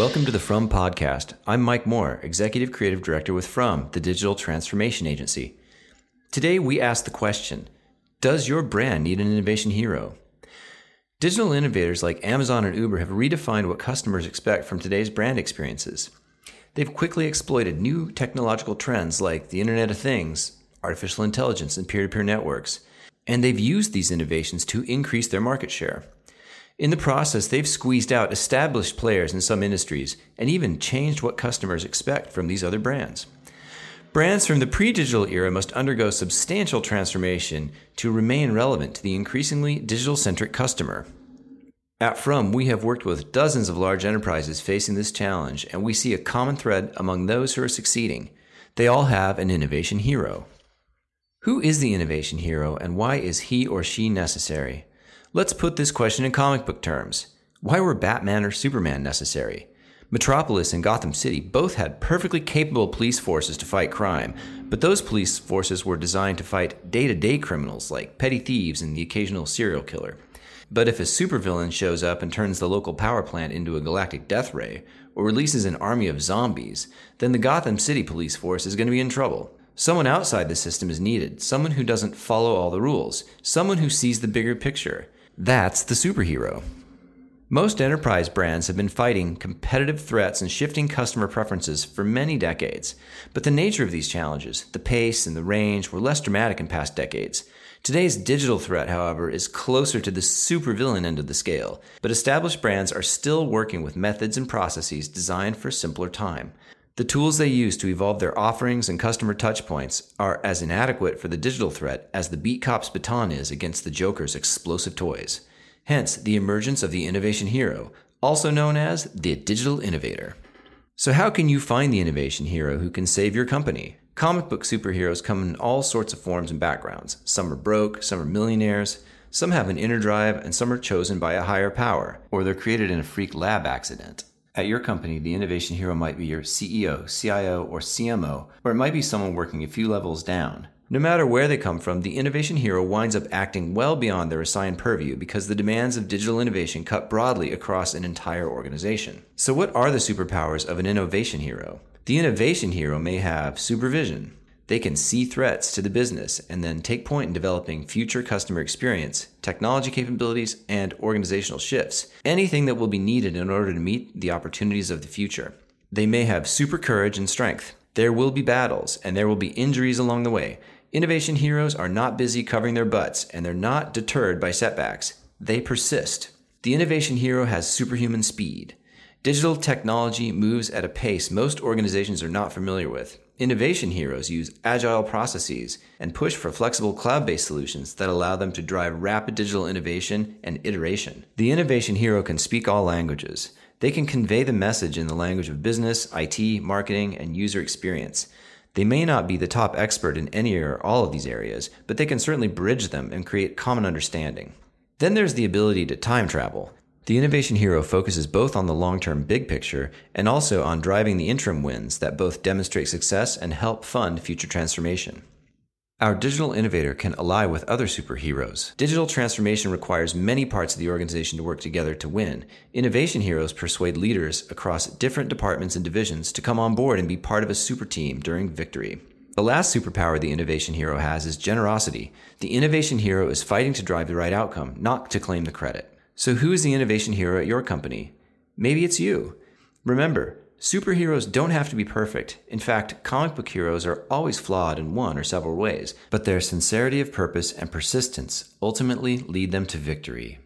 Welcome to the From Podcast. I'm Mike Moore, Executive Creative Director with From, the digital transformation agency. Today, we ask the question Does your brand need an innovation hero? Digital innovators like Amazon and Uber have redefined what customers expect from today's brand experiences. They've quickly exploited new technological trends like the Internet of Things, artificial intelligence, and peer to peer networks, and they've used these innovations to increase their market share. In the process, they've squeezed out established players in some industries and even changed what customers expect from these other brands. Brands from the pre digital era must undergo substantial transformation to remain relevant to the increasingly digital centric customer. At From, we have worked with dozens of large enterprises facing this challenge, and we see a common thread among those who are succeeding. They all have an innovation hero. Who is the innovation hero, and why is he or she necessary? Let's put this question in comic book terms. Why were Batman or Superman necessary? Metropolis and Gotham City both had perfectly capable police forces to fight crime, but those police forces were designed to fight day to day criminals like petty thieves and the occasional serial killer. But if a supervillain shows up and turns the local power plant into a galactic death ray, or releases an army of zombies, then the Gotham City police force is going to be in trouble. Someone outside the system is needed, someone who doesn't follow all the rules, someone who sees the bigger picture. That's the superhero. Most enterprise brands have been fighting competitive threats and shifting customer preferences for many decades, but the nature of these challenges, the pace and the range, were less dramatic in past decades. Today's digital threat, however, is closer to the supervillain end of the scale, but established brands are still working with methods and processes designed for simpler time. The tools they use to evolve their offerings and customer touchpoints are as inadequate for the digital threat as the beat cop's baton is against the Joker's explosive toys. Hence, the emergence of the innovation hero, also known as the digital innovator. So, how can you find the innovation hero who can save your company? Comic book superheroes come in all sorts of forms and backgrounds. Some are broke, some are millionaires, some have an inner drive, and some are chosen by a higher power, or they're created in a freak lab accident. At your company, the innovation hero might be your CEO, CIO, or CMO, or it might be someone working a few levels down. No matter where they come from, the innovation hero winds up acting well beyond their assigned purview because the demands of digital innovation cut broadly across an entire organization. So, what are the superpowers of an innovation hero? The innovation hero may have supervision, they can see threats to the business and then take point in developing future customer experience, technology capabilities, and organizational shifts, anything that will be needed in order to meet the opportunities of the future. They may have super courage and strength. There will be battles and there will be injuries along the way. Innovation heroes are not busy covering their butts and they're not deterred by setbacks. They persist. The innovation hero has superhuman speed. Digital technology moves at a pace most organizations are not familiar with. Innovation heroes use agile processes and push for flexible cloud based solutions that allow them to drive rapid digital innovation and iteration. The innovation hero can speak all languages. They can convey the message in the language of business, IT, marketing, and user experience. They may not be the top expert in any or all of these areas, but they can certainly bridge them and create common understanding. Then there's the ability to time travel. The innovation hero focuses both on the long term big picture and also on driving the interim wins that both demonstrate success and help fund future transformation. Our digital innovator can ally with other superheroes. Digital transformation requires many parts of the organization to work together to win. Innovation heroes persuade leaders across different departments and divisions to come on board and be part of a super team during victory. The last superpower the innovation hero has is generosity. The innovation hero is fighting to drive the right outcome, not to claim the credit. So, who is the innovation hero at your company? Maybe it's you. Remember, superheroes don't have to be perfect. In fact, comic book heroes are always flawed in one or several ways, but their sincerity of purpose and persistence ultimately lead them to victory.